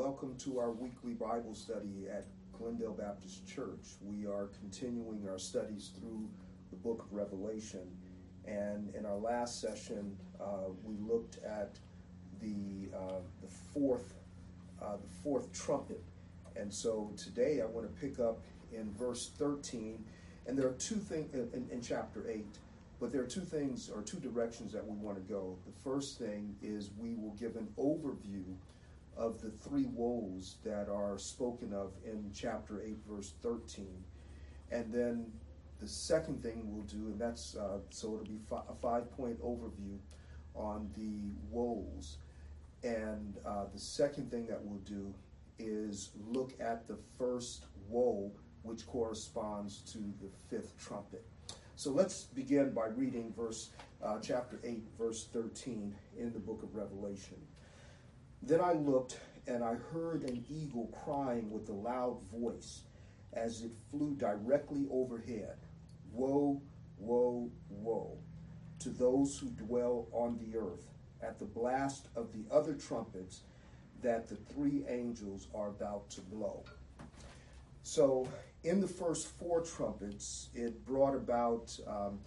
welcome to our weekly Bible study at Glendale Baptist Church. We are continuing our studies through the book of Revelation. And in our last session, uh, we looked at the, uh, the, fourth, uh, the fourth trumpet. And so today I want to pick up in verse 13. And there are two things in, in chapter 8. But there are two things or two directions that we want to go. The first thing is we will give an overview of the three woes that are spoken of in chapter 8, verse 13. And then the second thing we'll do, and that's uh, so it'll be fi- a five point overview on the woes. And uh, the second thing that we'll do is look at the first woe, which corresponds to the fifth trumpet. So let's begin by reading verse uh, chapter 8, verse 13 in the book of Revelation. Then I looked, and I heard an eagle crying with a loud voice as it flew directly overhead Woe, woe, woe to those who dwell on the earth at the blast of the other trumpets that the three angels are about to blow. So, in the first four trumpets, it brought about, um,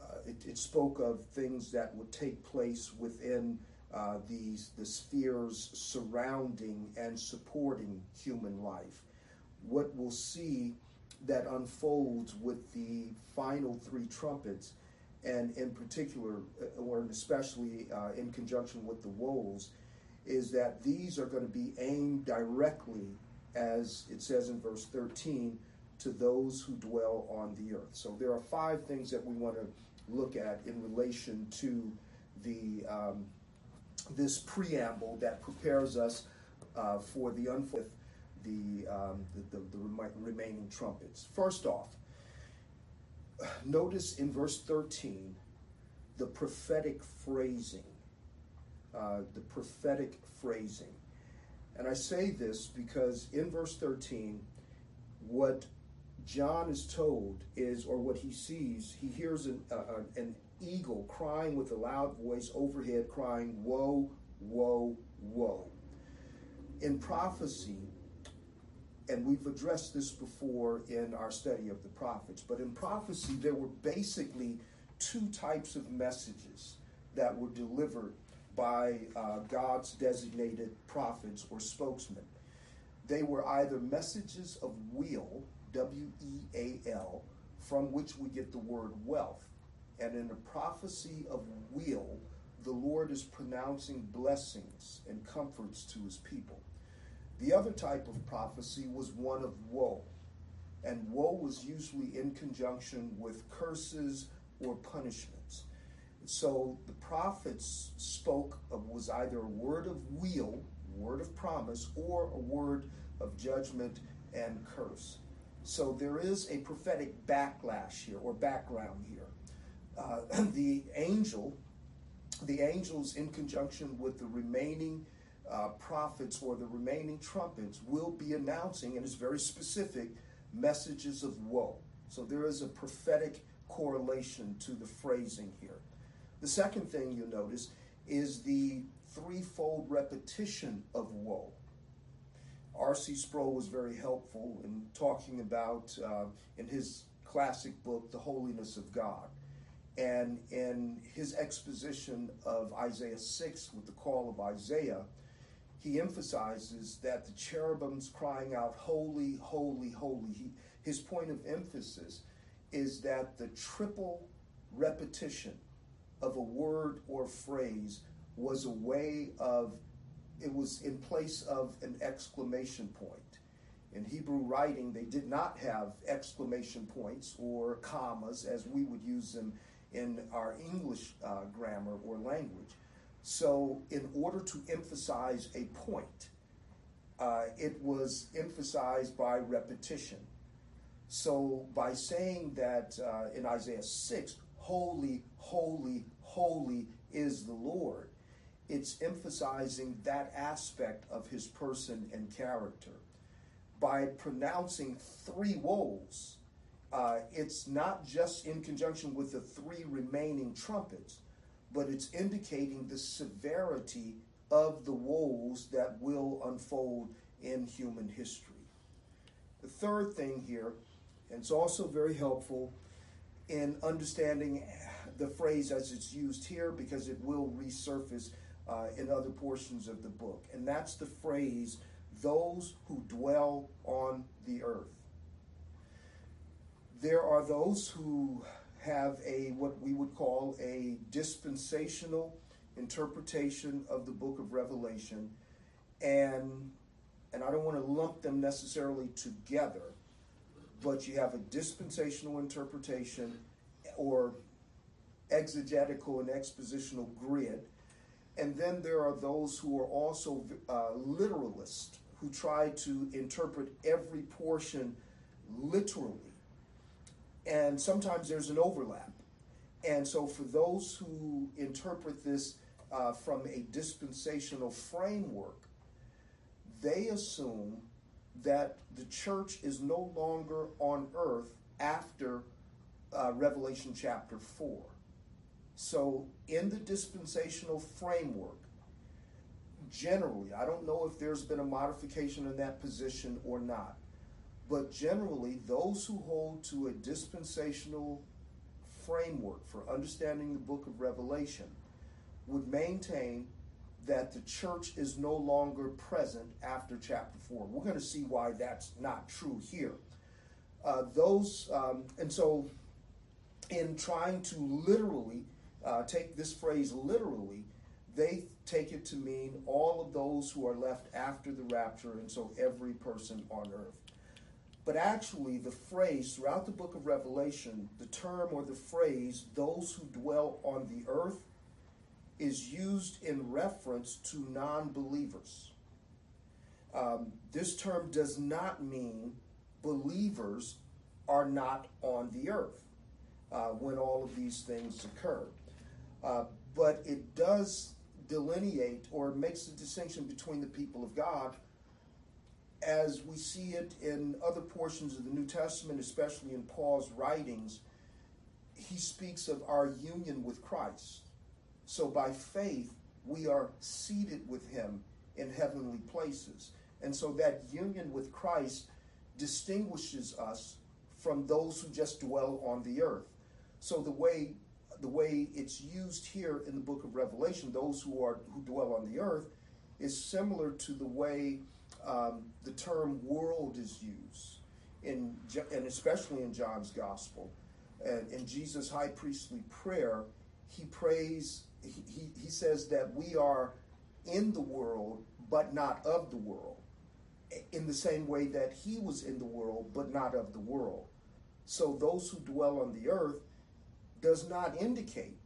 uh, it, it, spoke of things that would take place within uh, these the spheres surrounding and supporting human life. What we'll see that unfolds with the final three trumpets, and in particular, uh, or especially uh, in conjunction with the woes, is that these are going to be aimed directly, as it says in verse 13, to those who dwell on the earth. So there are five things that we want to look at in relation to the um, this preamble that prepares us uh, for the the, um, the, the, the remaining trumpets. First off, notice in verse 13 the prophetic phrasing. Uh, the prophetic phrasing. And I say this because in verse 13, what John is told is, or what he sees, he hears an, uh, an eagle crying with a loud voice overhead, crying, Woe, woe, woe. In prophecy, and we've addressed this before in our study of the prophets, but in prophecy, there were basically two types of messages that were delivered by uh, God's designated prophets or spokesmen. They were either messages of weal, W E A L, from which we get the word wealth. And in the prophecy of weal, the Lord is pronouncing blessings and comforts to his people. The other type of prophecy was one of woe. And woe was usually in conjunction with curses or punishments. So the prophets spoke of was either a word of weal, word of promise, or a word of judgment and curse. So there is a prophetic backlash here or background here. Uh, the angel, the angels in conjunction with the remaining uh, prophets or the remaining trumpets will be announcing, and it's very specific, messages of woe. So there is a prophetic correlation to the phrasing here. The second thing you'll notice is the threefold repetition of woe. R.C. Sproul was very helpful in talking about, uh, in his classic book, The Holiness of God. And in his exposition of Isaiah 6 with the call of Isaiah, he emphasizes that the cherubims crying out, Holy, holy, holy. He, his point of emphasis is that the triple repetition of a word or phrase was a way of, it was in place of an exclamation point. In Hebrew writing, they did not have exclamation points or commas as we would use them in our English uh, grammar or language. So, in order to emphasize a point, uh, it was emphasized by repetition. So, by saying that uh, in Isaiah 6, holy, holy, holy is the Lord, it's emphasizing that aspect of his person and character. By pronouncing three woes, uh, it's not just in conjunction with the three remaining trumpets, but it's indicating the severity of the woes that will unfold in human history. The third thing here, and it's also very helpful in understanding the phrase as it's used here because it will resurface uh, in other portions of the book, and that's the phrase, those who dwell on the earth. There are those who have a what we would call a dispensational interpretation of the book of Revelation, and and I don't want to lump them necessarily together, but you have a dispensational interpretation or exegetical and expositional grid, and then there are those who are also uh, literalists who try to interpret every portion literally. And sometimes there's an overlap. And so, for those who interpret this uh, from a dispensational framework, they assume that the church is no longer on earth after uh, Revelation chapter 4. So, in the dispensational framework, generally, I don't know if there's been a modification in that position or not, but generally, those who hold to a dispensational framework for understanding the book of Revelation would maintain that the church is no longer present after chapter 4. We're going to see why that's not true here. Uh, those, um, and so in trying to literally uh, take this phrase literally, they take it to mean all of those who are left after the rapture, and so every person on earth. But actually, the phrase throughout the book of Revelation, the term or the phrase, those who dwell on the earth, is used in reference to non believers. Um, this term does not mean believers are not on the earth uh, when all of these things occur. Uh, but it does delineate or makes the distinction between the people of God as we see it in other portions of the New Testament, especially in Paul's writings. He speaks of our union with Christ. So by faith, we are seated with him in heavenly places. And so that union with Christ distinguishes us from those who just dwell on the earth. So the way the way it's used here in the book of Revelation, those who are who dwell on the earth, is similar to the way um, the term world is used in and especially in John's gospel. And in Jesus' high priestly prayer, he prays, he, he, he says that we are in the world, but not of the world, in the same way that he was in the world, but not of the world. So those who dwell on the earth does not indicate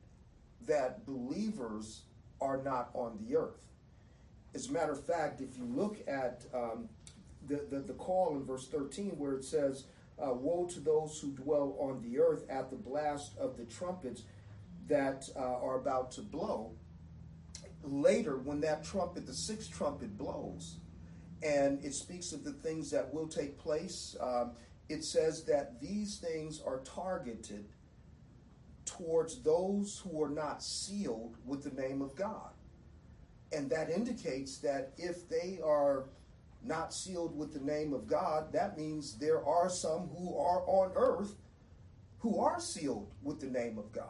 that believers are not on the earth. As a matter of fact, if you look at um, the, the, the, call in verse 13 where it says, uh, Woe to those who dwell on the earth at the blast of the trumpets that uh, are about to blow. Later, when that trumpet, the sixth trumpet, blows, and it speaks of the things that will take place, um, it says that these things are targeted towards those who are not sealed with the name of God. And that indicates that if they are not sealed with the name of God, that means there are some who are on earth who are sealed with the name of God.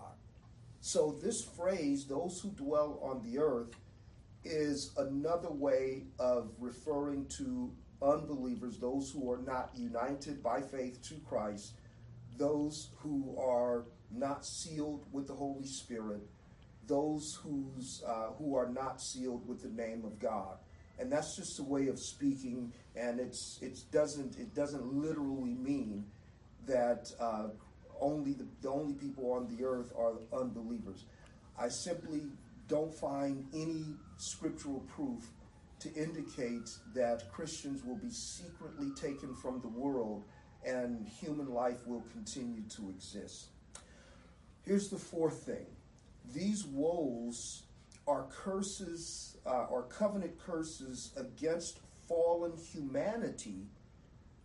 So, this phrase, those who dwell on the earth, is another way of referring to unbelievers, those who are not united by faith to Christ, those who are not sealed with the Holy Spirit, those who's, uh, who are not sealed with the name of God. And that's just a way of speaking, and it's it doesn't it doesn't literally mean that uh, only the, the only people on the earth are unbelievers. I simply don't find any scriptural proof to indicate that Christians will be secretly taken from the world and human life will continue to exist. Here's the fourth thing these woes are curses, uh, are covenant curses against fallen humanity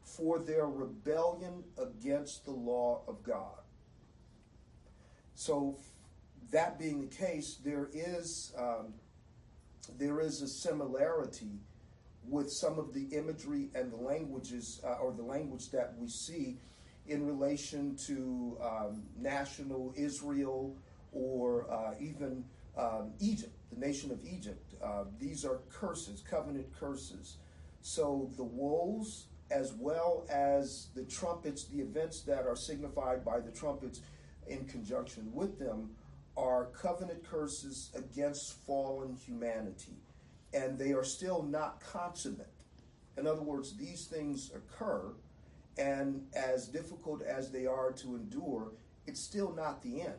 for their rebellion against the law of God. So, that being the case, there is um, there is a similarity with some of the imagery and the languages, uh, or the language that we see in relation to um, national Israel or uh, even um, Egypt, the nation of Egypt. Uh, these are curses, covenant curses. So the woes, as well as the trumpets, the events that are signified by the trumpets in conjunction with them, are covenant curses against fallen humanity. And they are still not consummate. In other words, these things occur, and as difficult as they are to endure, it's still not the end.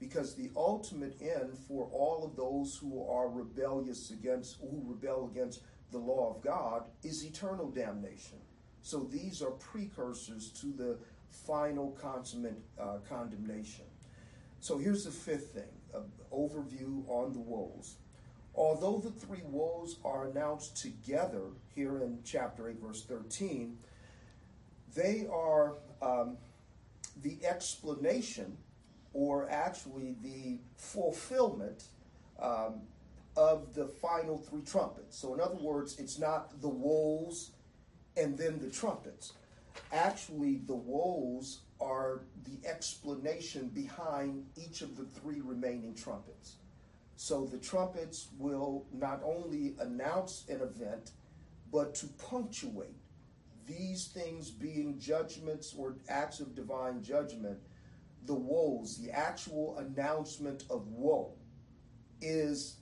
Because the ultimate end for all of those who are rebellious against, who rebel against the law of God, is eternal damnation. So these are precursors to the final consummate uh, condemnation. So here's the fifth thing an overview on the woes. Although the three woes are announced together here in chapter 8, verse 13, they are um, the explanation or actually the fulfillment um, of the final three trumpets. So, in other words, it's not the woes and then the trumpets. Actually, the woes are the explanation behind each of the three remaining trumpets. So the trumpets will not only announce an event, but to punctuate these things being judgments or acts of divine judgment, the woes, the actual announcement of woe, is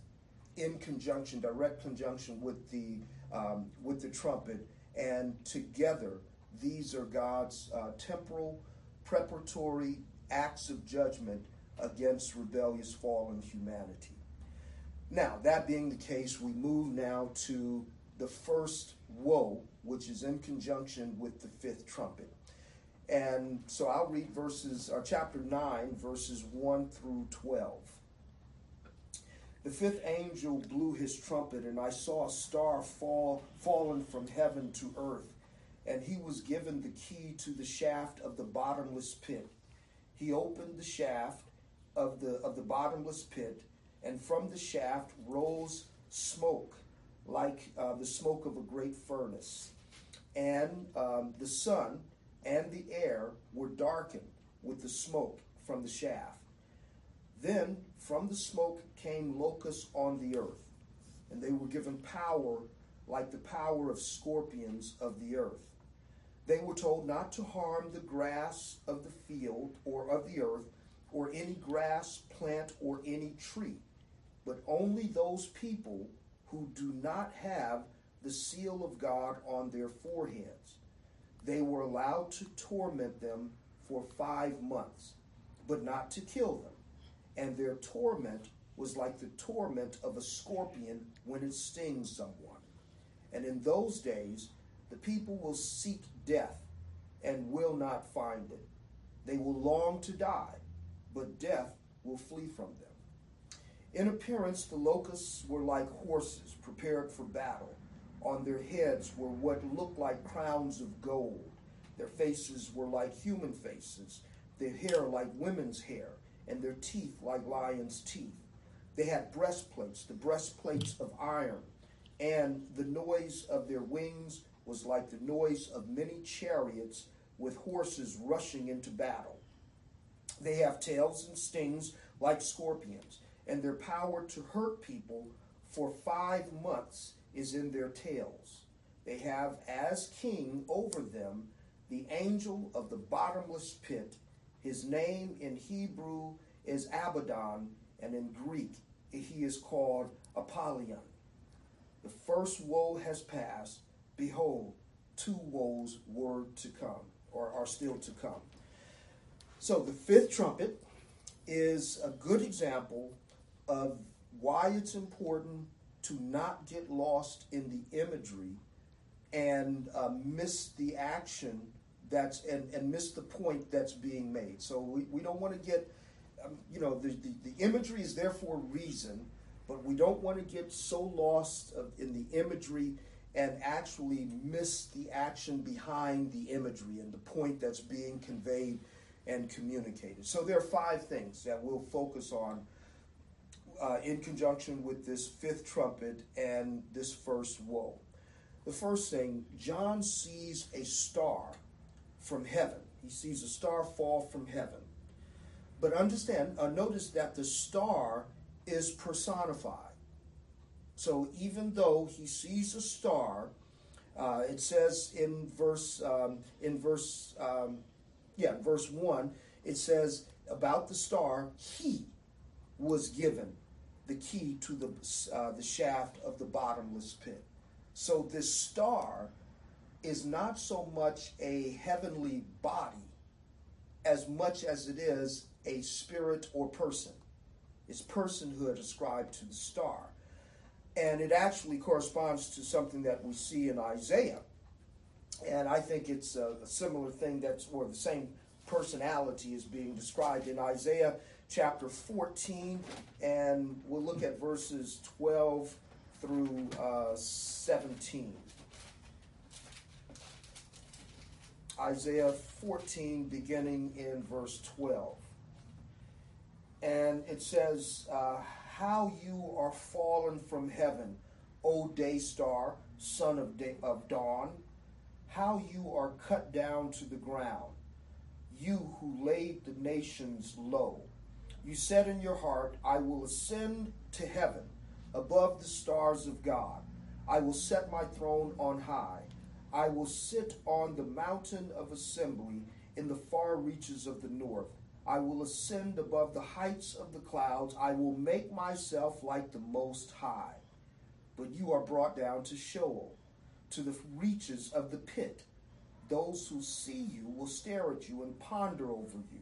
in conjunction, direct conjunction with the um, with the trumpet, and together these are God's uh, temporal preparatory acts of judgment against rebellious fallen humanity. Now, that being the case, we move now to the first woe, which is in conjunction with the fifth trumpet. And so I'll read verses, uh, chapter 9, verses 1 through 12. The fifth angel blew his trumpet, and I saw a star fall, fallen from heaven to earth and he was given the key to the shaft of the bottomless pit. He opened the shaft of the of the bottomless pit, and from the shaft rose smoke, like uh, the smoke of a great furnace, and um, the sun and the air were darkened with the smoke from the shaft. Then from the smoke came locusts on the earth, and they were given power like the power of scorpions of the earth. They were told not to harm the grass of the field or of the earth, or any grass, plant, or any tree, but only those people who do not have the seal of God on their foreheads. They were allowed to torment them for five months, but not to kill them. And their torment was like the torment of a scorpion when it stings someone. And in those days, the people will seek death and will not find it. They will long to die, but death will flee from them. In appearance, the locusts were like horses prepared for battle. On their heads were what looked like crowns of gold. Their faces were like human faces, their hair like women's hair, and their teeth like lions' teeth. They had breastplates, the breastplates of iron, and the noise of their wings was like the noise of many chariots with horses rushing into battle. They have tails and stings like scorpions, and their power to hurt people for five months is in their tails. They have as king over them the angel of the bottomless pit. His name in Hebrew is Abaddon, and in Greek he is called Apollyon. The first woe has passed behold, two woes were to come, or are still to come. So the fifth trumpet is a good example of why it's important to not get lost in the imagery and uh, miss the action that's and, and miss the point that's being made. So we, we don't want to get, um, you know, the, the, the, imagery is there for a reason, but we don't want to get so lost in the imagery and actually miss the action behind the imagery and the point that's being conveyed and communicated. So there are five things that we'll focus on uh, in conjunction with this fifth trumpet and this first woe. The first thing, John sees a star from heaven. He sees a star fall from heaven. But understand, uh, notice that the star is personified. So even though he sees a star, uh, it says in verse um, in verse um, yeah verse one, it says about the star he was given the key to the uh, the shaft of the bottomless pit. So this star is not so much a heavenly body as much as it is a spirit or person. It's personhood ascribed to the star. And it actually corresponds to something that we see in Isaiah. And I think it's a, a similar thing that's, or the same personality is being described in Isaiah chapter 14. And we'll look at verses 12 through uh, 17. Isaiah 14, beginning in verse 12. And it says, uh, How you are fallen from heaven, O day star, son of, day, of dawn. How you are cut down to the ground, you who laid the nations low. You said in your heart, I will ascend to heaven above the stars of God. I will set my throne on high. I will sit on the mountain of assembly in the far reaches of the north. I will ascend above the heights of the clouds. I will make myself like the Most High. But you are brought down to Sheol, to the reaches of the pit. Those who see you will stare at you and ponder over you.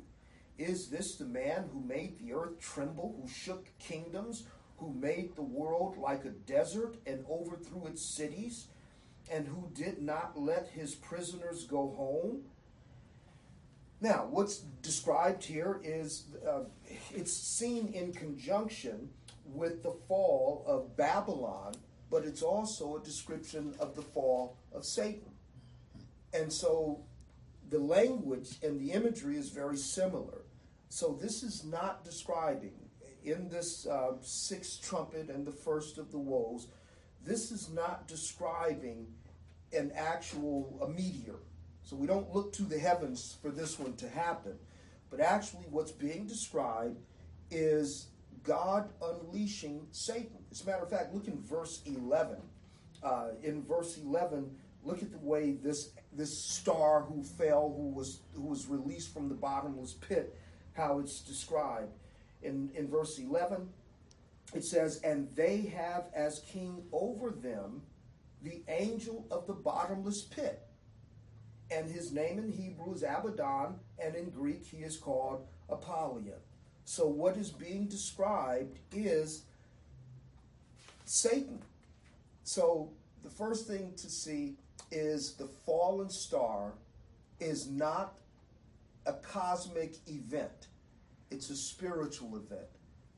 Is this the man who made the earth tremble, who shook kingdoms, who made the world like a desert and overthrew its cities? and who did not let his prisoners go home. Now, what's described here is uh, it's seen in conjunction with the fall of Babylon, but it's also a description of the fall of Satan. And so the language and the imagery is very similar. So this is not describing in this uh, sixth trumpet and the first of the woes, this is not describing an actual a meteor. So we don't look to the heavens for this one to happen. But actually, what's being described is God unleashing Satan. As a matter of fact, look in verse 11. Uh, in verse 11, look at the way this this star who fell, who was who was released from the bottomless pit, how it's described. In in verse 11, it says, "And they have as king over them the angel of the bottomless pit. And his name in Hebrew is Abaddon, and in Greek he is called Apollyon. So what is being described is Satan. So the first thing to see is the fallen star is not a cosmic event, it's a spiritual event.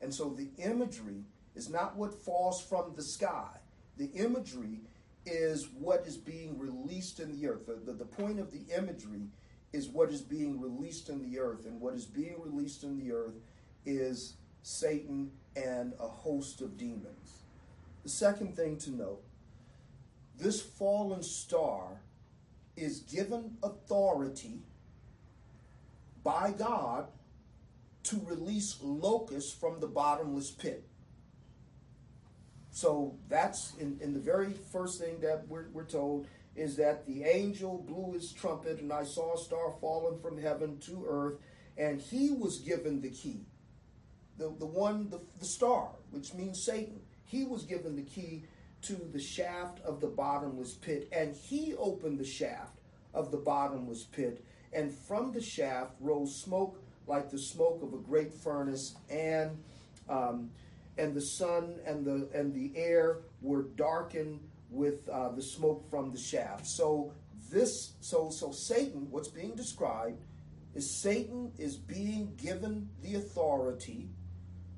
And so the imagery is not what falls from the sky. The imagery is what is being released in the earth. The, the, the, point of the imagery is what is being released in the earth. And what is being released in the earth is Satan and a host of demons. The second thing to note this fallen star is given authority by God to release locusts from the bottomless pit. So that's in, in the very first thing that we're, we're told is that the angel blew his trumpet, and I saw a star falling from heaven to earth, and he was given the key. The, the one, the, the star, which means Satan, he was given the key to the shaft of the bottomless pit, and he opened the shaft of the bottomless pit, and from the shaft rose smoke like the smoke of a great furnace, and um, and the sun and the and the air were darkened with uh, the smoke from the shaft. So this so so Satan, what's being described is Satan is being given the authority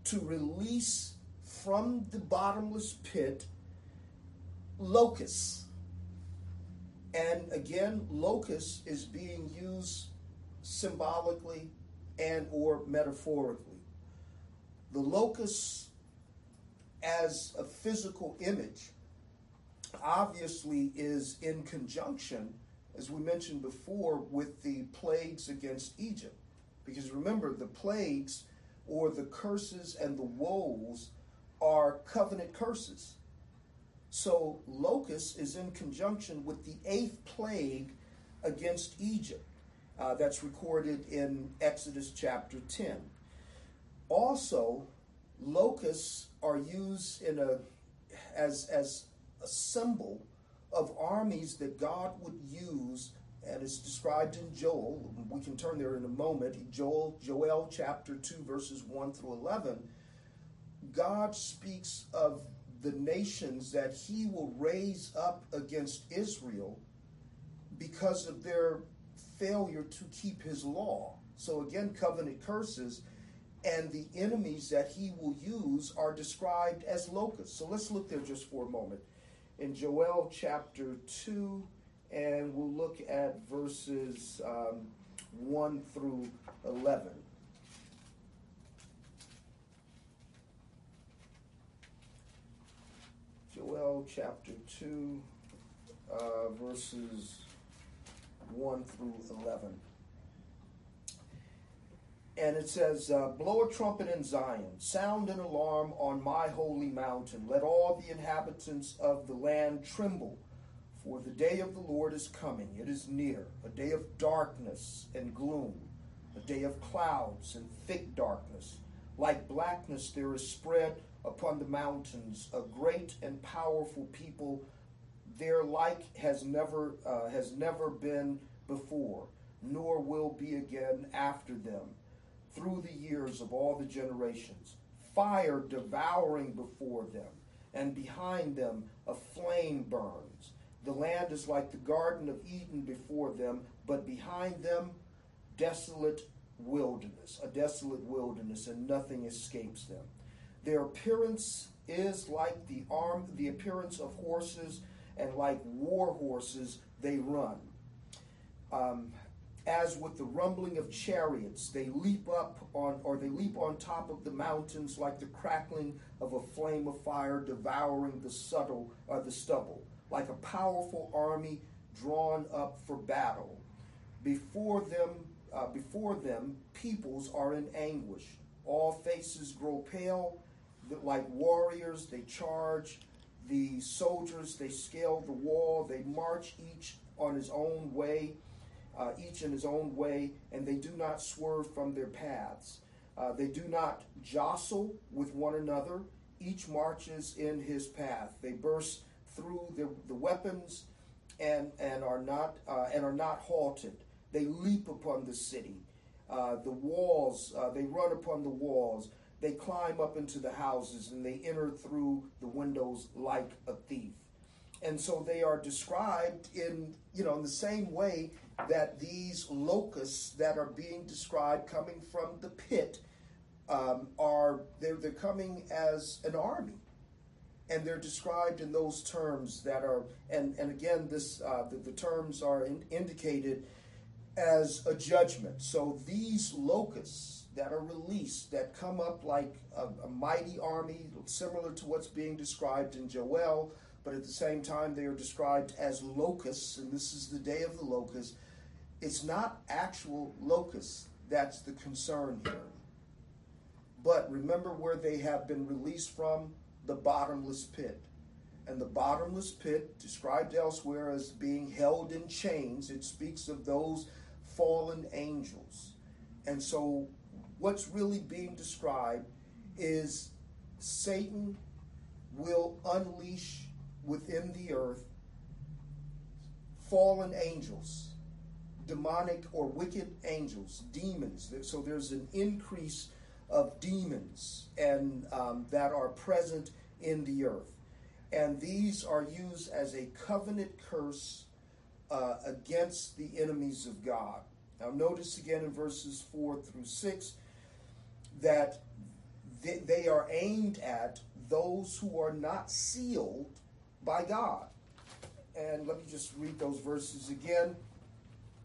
to release from the bottomless pit locusts. And again, locus is being used symbolically and or metaphorically. The locus as a physical image obviously is in conjunction, as we mentioned before, with the plagues against Egypt. Because remember, the plagues or the curses and the woes are covenant curses. So locust is in conjunction with the eighth plague against Egypt. Uh, that's recorded in Exodus chapter 10. Also, locusts are used in a as as a symbol of armies that God would use, and it's described in Joel. We can turn there in a moment. Joel, Joel chapter 2, verses 1 through 11. God speaks of the nations that he will raise up against Israel because of their failure to keep his law. So again, covenant curses and the enemies that he will use are described as locusts. So let's look there just for a moment in Joel chapter 2, and we'll look at verses um, 1 through 11. Joel chapter 2, uh, verses 1 through 11. And it says, uh, Blow a trumpet in Zion, sound an alarm on my holy mountain. Let all the inhabitants of the land tremble, for the day of the Lord is coming. It is near, a day of darkness and gloom, a day of clouds and thick darkness. Like blackness, there is spread upon the mountains a great and powerful people. Their like has never uh, has never been before, nor will be again after them through the years of all the generations, fire devouring before them, and behind them a flame burns. The land is like the Garden of Eden before them, but behind them, desolate wilderness, a desolate wilderness, and nothing escapes them. Their appearance is like the arm, the appearance of horses, and like war horses they run. Um, as with the rumbling of chariots, they leap up on, or they leap on top of the mountains like the crackling of a flame of fire devouring the subtle, or uh, the stubble, like a powerful army drawn up for battle. Before them, uh, before them, peoples are in anguish. All faces grow pale, like warriors. They charge. The soldiers they scale the wall. They march each on his own way uh, each in his own way, and they do not swerve from their paths. Uh, they do not jostle with one another. Each marches in his path. They burst through the, the weapons and, and, are not, uh, and are not halted. They leap upon the city. Uh, the walls, uh, they run upon the walls. They climb up into the houses and they enter through the windows like a thief. And so they are described in, you know, in the same way that these locusts that are being described coming from the pit um, are they're, they're coming as an army and they're described in those terms that are and and again this uh, the, the, terms are in, indicated as a judgment so these locusts that are released that come up like a, a mighty army similar to what's being described in joel but at the same time they are described as locusts, and this is the day of the locust. It's not actual locusts that's the concern here. But remember where they have been released from the bottomless pit. And the bottomless pit, described elsewhere as being held in chains, it speaks of those fallen angels. And so, what's really being described is Satan will unleash within the earth fallen angels, demonic or wicked angels, demons. So there's an increase of demons and um, that are present in the earth. And these are used as a covenant curse uh, against the enemies of God. Now, notice again in verses 4 through 6 that they, are aimed at those who are not sealed by God. And let me just read those verses again.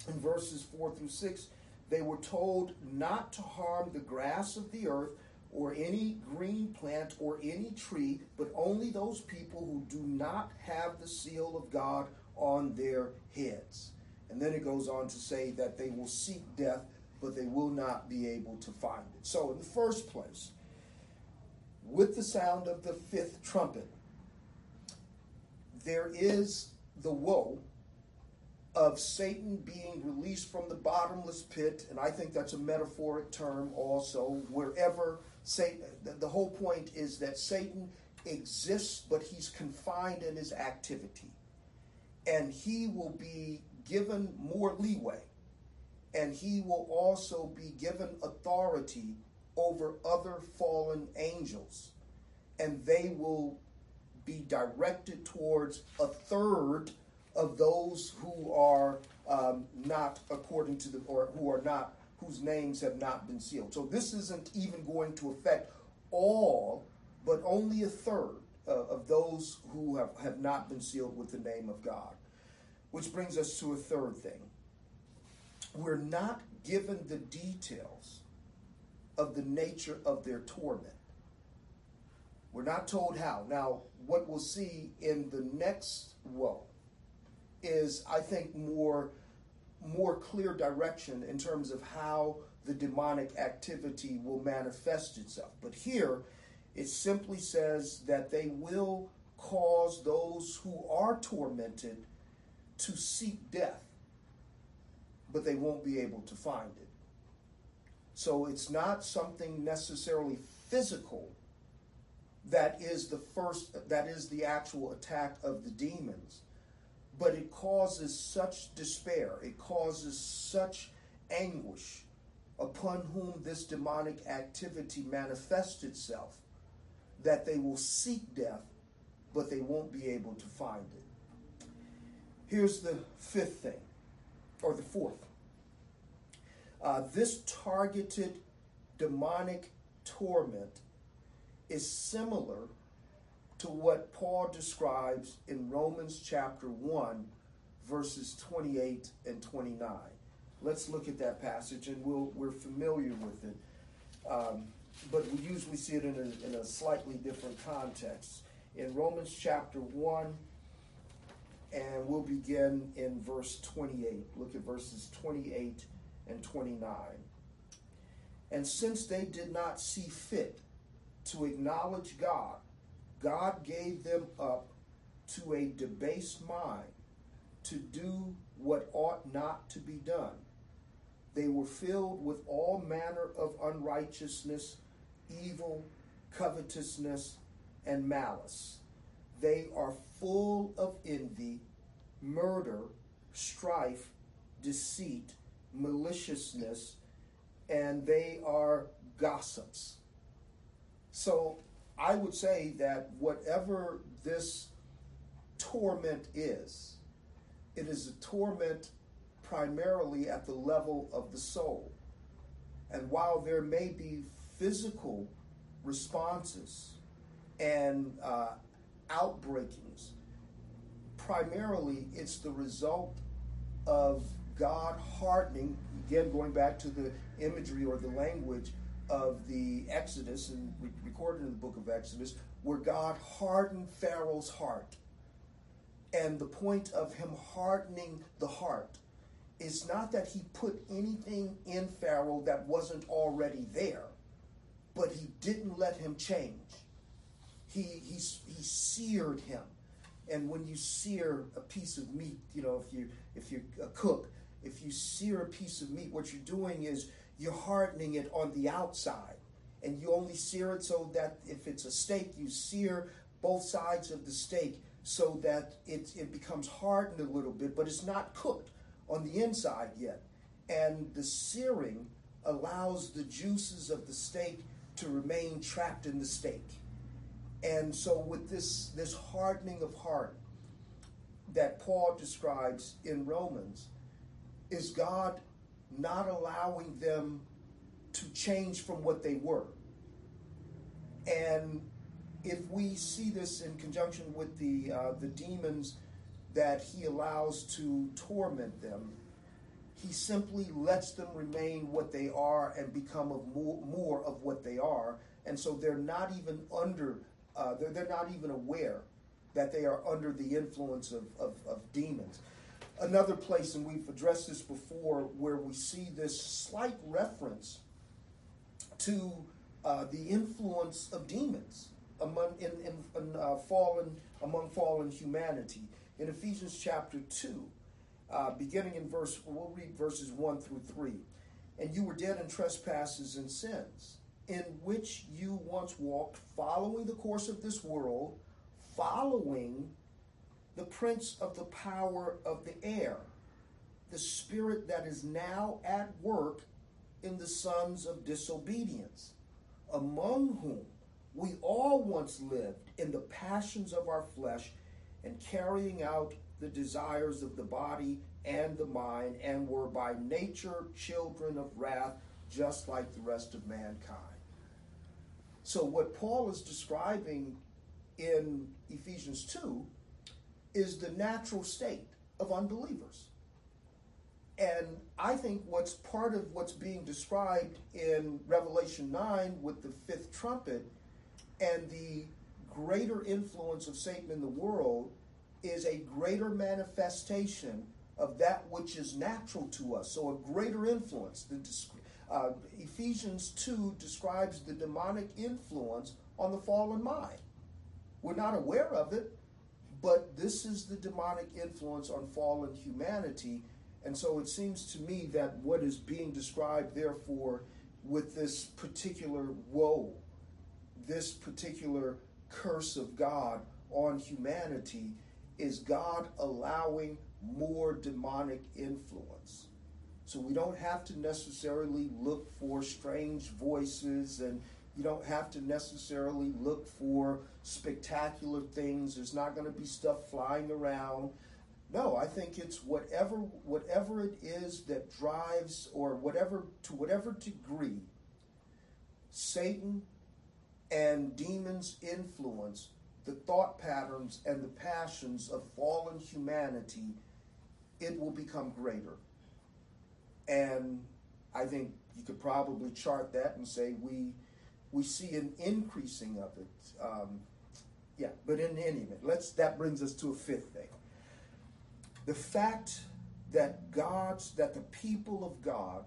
In verses 4 through 6, they were told not to harm the grass of the earth or any green plant or any tree, but only those people who do not have the seal of God on their heads. And then it goes on to say that they will seek death, but they will not be able to find it. So, in the first place, with the sound of the fifth trumpet, there is the woe of Satan being released from the bottomless pit, and I think that's a metaphoric term also, wherever Satan, the whole point is that Satan exists, but he's confined in his activity. And he will be given more leeway, and he will also be given authority over other fallen angels, and they will be directed towards a third of those who are um, not according to the or who are not whose names have not been sealed. So this isn't even going to affect all, but only a third uh, of those who have, have not been sealed with the name of God. Which brings us to a third thing. We're not given the details of the nature of their torment. We're not told how. Now, what we'll see in the next woe is, I think, more more clear direction in terms of how the demonic activity will manifest itself. But here, it simply says that they will cause those who are tormented to seek death, but they won't be able to find it. So it's not something necessarily physical that is the first, that is the actual attack of the demons but it causes such despair, it causes such anguish upon whom this demonic activity manifests itself that they will seek death, but they won't be able to find it. Here's the fifth thing, or the fourth. Uh, this targeted demonic torment is similar to what Paul describes in Romans chapter 1, verses 28 and 29. Let's look at that passage, and we'll, we're familiar with it. Um, but we usually see it in a, in a slightly different context. In Romans chapter 1, and we'll begin in verse 28. Look at verses 28 and 29. And since they did not see fit to acknowledge God, God gave them up to a debased mind to do what ought not to be done. They were filled with all manner of unrighteousness, evil, covetousness, and malice. They are full of envy, murder, strife, deceit, maliciousness, and they are gossips. So I would say that whatever this torment is, it is a torment primarily at the level of the soul. And while there may be physical responses and uh, outbreakings, primarily it's the result of God hardening, again, going back to the imagery or the language of the Exodus and recorded in the book of Exodus where God hardened Pharaoh's heart. And the point of him hardening the heart is not that he put anything in Pharaoh that wasn't already there, but he didn't let him change. He, he, he seared him. And when you sear a piece of meat, you know, if you if you a cook, if you sear a piece of meat, what you're doing is you're hardening it on the outside. And you only sear it so that if it's a steak, you sear both sides of the steak so that it, it becomes hardened a little bit, but it's not cooked on the inside yet. And the searing allows the juices of the steak to remain trapped in the steak. And so, with this, this hardening of heart that Paul describes in Romans, is God not allowing them to change from what they were. And if we see this in conjunction with the uh, the demons that he allows to torment them, he simply lets them remain what they are and become of more, more of what they are, and so they're not even under, uh, they're, they're not even aware that they are under the influence of, of, of demons. Another place, and we've addressed this before, where we see this slight reference to uh, the influence of demons among in, in, in uh, fallen among fallen humanity in Ephesians chapter two, uh, beginning in verse. We'll read verses one through three. And you were dead in trespasses and sins, in which you once walked, following the course of this world, following the prince of the power of the air, the spirit that is now at work in the sons of disobedience, among whom we all once lived in the passions of our flesh and carrying out the desires of the body and the mind, and were by nature children of wrath, just like the rest of mankind. So, what Paul is describing in Ephesians 2 is the natural state of unbelievers. And I think what's part of what's being described in Revelation 9 with the fifth trumpet and the greater influence of Satan in the world is a greater manifestation of that which is natural to us. So, a greater influence. The, uh, Ephesians 2 describes the demonic influence on the fallen mind. We're not aware of it, but this is the demonic influence on fallen humanity. And so it seems to me that what is being described, therefore, with this particular woe, this particular curse of God on humanity, is God allowing more demonic influence. So we don't have to necessarily look for strange voices and you don't have to necessarily look for spectacular things. There's not going to be stuff flying around. No, I think it's whatever whatever it is that drives or whatever to whatever degree Satan and demons influence the thought patterns and the passions of fallen humanity, it will become greater. And I think you could probably chart that and say we we see an increasing of it. Um, yeah, but in any event, let's that brings us to a fifth thing. The fact that God's that the people of God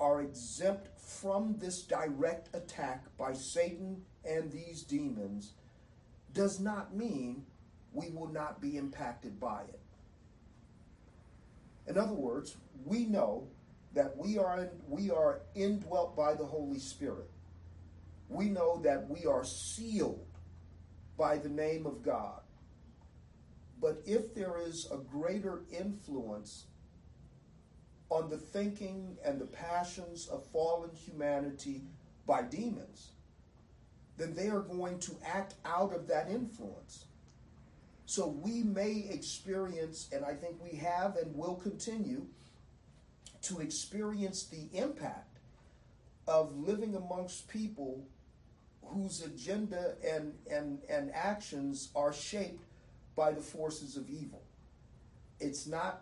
are exempt from this direct attack by Satan and these demons does not mean we will not be impacted by it. In other words, we know that we are in, we are indwelt by the Holy Spirit. We know that we are sealed by the name of God. But if there is a greater influence on the thinking and the passions of fallen humanity by demons, then they are going to act out of that influence. So we may experience, and I think we have and will continue to experience the impact of living amongst people whose agenda and, and, and actions are shaped by the forces of evil. It's not,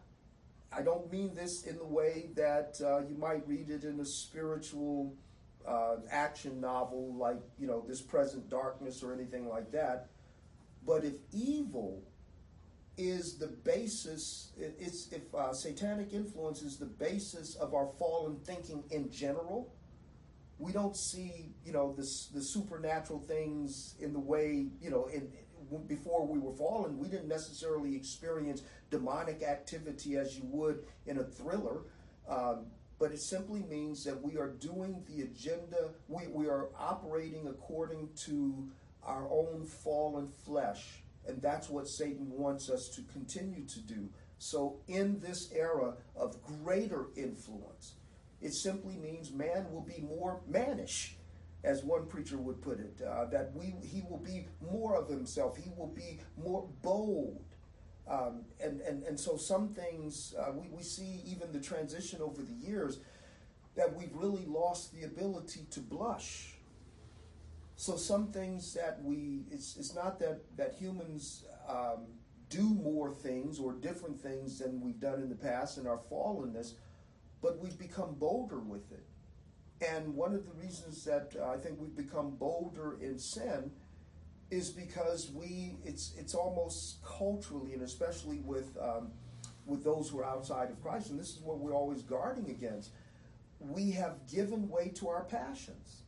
I don't mean this in the way that uh, you might read it in a spiritual uh, action novel like, you know, This Present Darkness or anything like that. But if evil is the basis, it's, if uh, satanic influence is the basis of our fallen thinking in general, we don't see you know the the supernatural things in the way you know in before we were fallen. We didn't necessarily experience demonic activity as you would in a thriller. Um, but it simply means that we are doing the agenda we, we are operating according to our own fallen flesh and that's what satan wants us to continue to do so in this era of greater influence it simply means man will be more mannish, as one preacher would put it. Uh, that we he will be more of himself. He will be more bold. Um, and, and, and so some things uh, we, we see even the transition over the years that we've really lost the ability to blush. So some things that we it's, it's not that that humans um, do more things or different things than we've done in the past in our fallenness, but we've become bolder with it. And one of the reasons that uh, I think we've become bolder in sin is because we it's it's almost culturally and especially with um, with those who are outside of Christ, and this is what we're always guarding against. We have given way to our passions.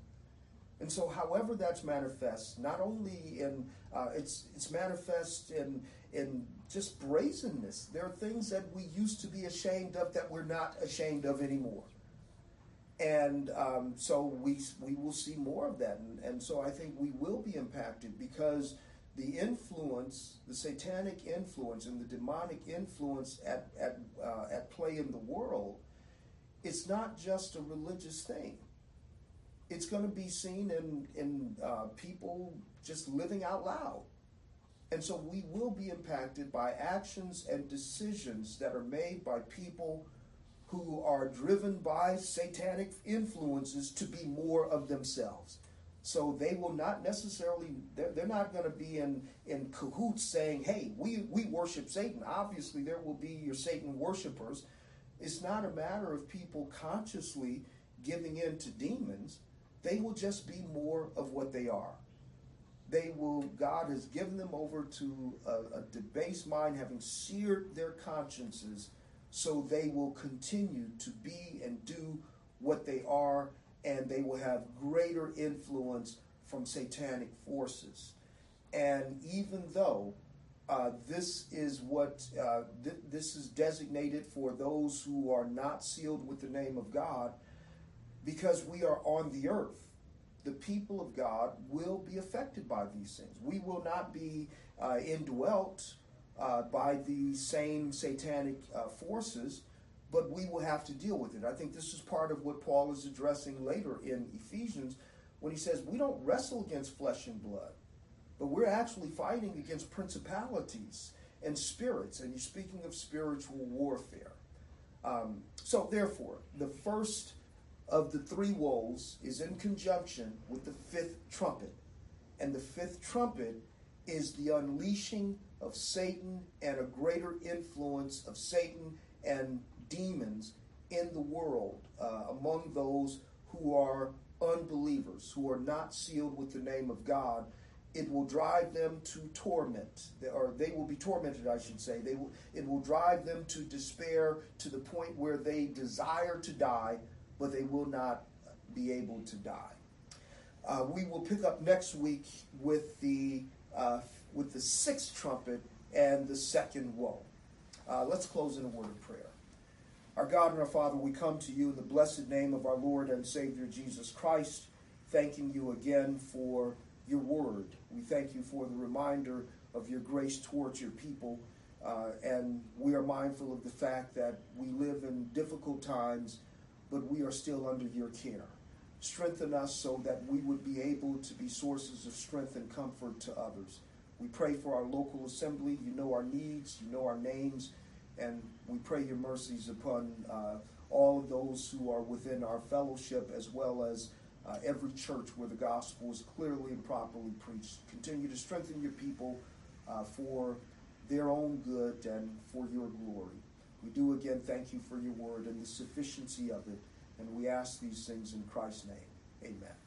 And so, however that's manifest, not only in uh, it's it's manifest in in just brazenness. There are things that we used to be ashamed of that we're not ashamed of anymore. And um, so we we will see more of that, and, and so I think we will be impacted because the influence, the satanic influence, and the demonic influence at at uh, at play in the world, it's not just a religious thing it's going to be seen in in uh, people just living out loud, and so we will be impacted by actions and decisions that are made by people who are driven by satanic influences to be more of themselves. So they will not necessarily they're, they're not going to be in in cahoots saying, "Hey, we we worship Satan." Obviously, there will be your Satan worshipers. It's not a matter of people consciously giving in to demons they will just be more of what they are. They will, God has given them over to a, a debased mind, having seared their consciences, so they will continue to be and do what they are, and they will have greater influence from satanic forces. And even though uh, this is what uh, th- this is designated for those who are not sealed with the name of God, because we are on the earth. The people of God will be affected by these things. We will not be uh, indwelt uh, by the same satanic uh, forces, but we will have to deal with it. I think this is part of what Paul is addressing later in Ephesians when he says, We don't wrestle against flesh and blood, but we're actually fighting against principalities and spirits. And you're speaking of spiritual warfare. Um, so, therefore, the first of the three woes is in conjunction with the fifth trumpet. And the fifth trumpet is the unleashing of Satan and a greater influence of Satan and demons in the world uh, among those who are unbelievers, who are not sealed with the name of God. It will drive them to torment, or they will be tormented, I should say. They will, it will drive them to despair to the point where they desire to die but they will not be able to die. Uh, we will pick up next week with the uh, with the sixth trumpet and the second woe. Uh, let's close in a word of prayer. Our God and our Father, we come to you in the blessed name of our Lord and Savior Jesus Christ, thanking you again for your word. We thank you for the reminder of your grace towards your people. Uh, and we are mindful of the fact that we live in difficult times but we are still under your care. Strengthen us so that we would be able to be sources of strength and comfort to others. We pray for our local assembly. You know our needs, you know our names, and we pray your mercies upon uh, all of those who are within our fellowship as well as uh, every church where the gospel is clearly and properly preached. Continue to strengthen your people uh, for their own good and for your glory. We do again thank you for your word and the sufficiency of it. And we ask these things in Christ's name. Amen.